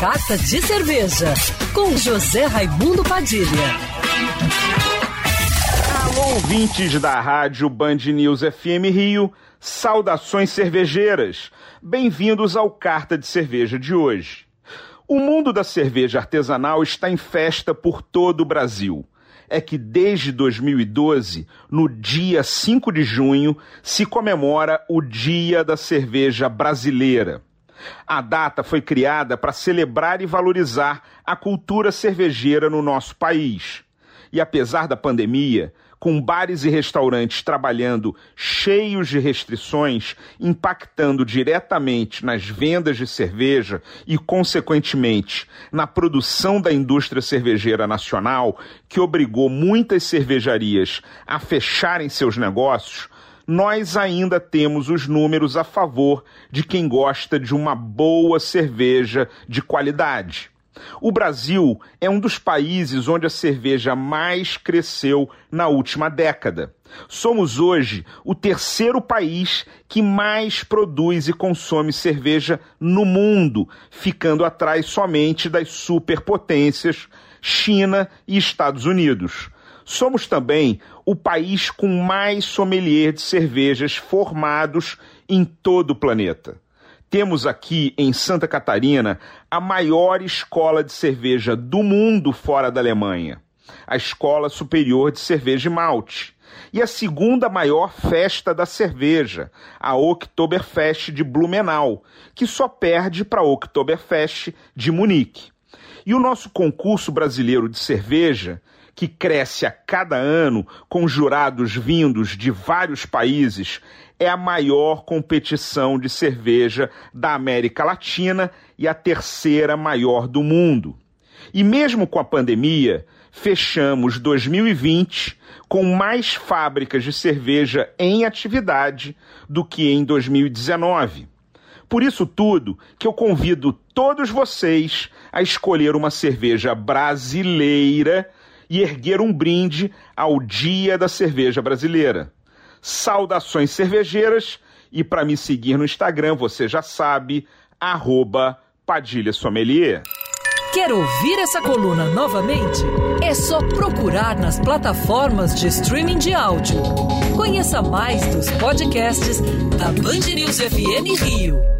Carta de Cerveja, com José Raimundo Padilha. Alô, ouvintes da rádio Band News FM Rio, saudações cervejeiras. Bem-vindos ao Carta de Cerveja de hoje. O mundo da cerveja artesanal está em festa por todo o Brasil é que desde 2012, no dia 5 de junho, se comemora o Dia da Cerveja Brasileira. A data foi criada para celebrar e valorizar a cultura cervejeira no nosso país. E apesar da pandemia, com bares e restaurantes trabalhando cheios de restrições, impactando diretamente nas vendas de cerveja e, consequentemente, na produção da indústria cervejeira nacional, que obrigou muitas cervejarias a fecharem seus negócios, nós ainda temos os números a favor de quem gosta de uma boa cerveja de qualidade. O Brasil é um dos países onde a cerveja mais cresceu na última década. Somos hoje o terceiro país que mais produz e consome cerveja no mundo, ficando atrás somente das superpotências China e Estados Unidos. Somos também o país com mais sommelier de cervejas formados em todo o planeta. Temos aqui em Santa Catarina a maior escola de cerveja do mundo fora da Alemanha, a Escola Superior de Cerveja e Malte, e a segunda maior festa da cerveja, a Oktoberfest de Blumenau, que só perde para a Oktoberfest de Munique. E o nosso concurso brasileiro de cerveja que cresce a cada ano com jurados vindos de vários países, é a maior competição de cerveja da América Latina e a terceira maior do mundo. E mesmo com a pandemia, fechamos 2020 com mais fábricas de cerveja em atividade do que em 2019. Por isso tudo que eu convido todos vocês a escolher uma cerveja brasileira e erguer um brinde ao Dia da Cerveja Brasileira. Saudações cervejeiras e para me seguir no Instagram, você já sabe, arroba Padilha Sommelier. Quer ouvir essa coluna novamente? É só procurar nas plataformas de streaming de áudio. Conheça mais dos podcasts da Band News FM Rio.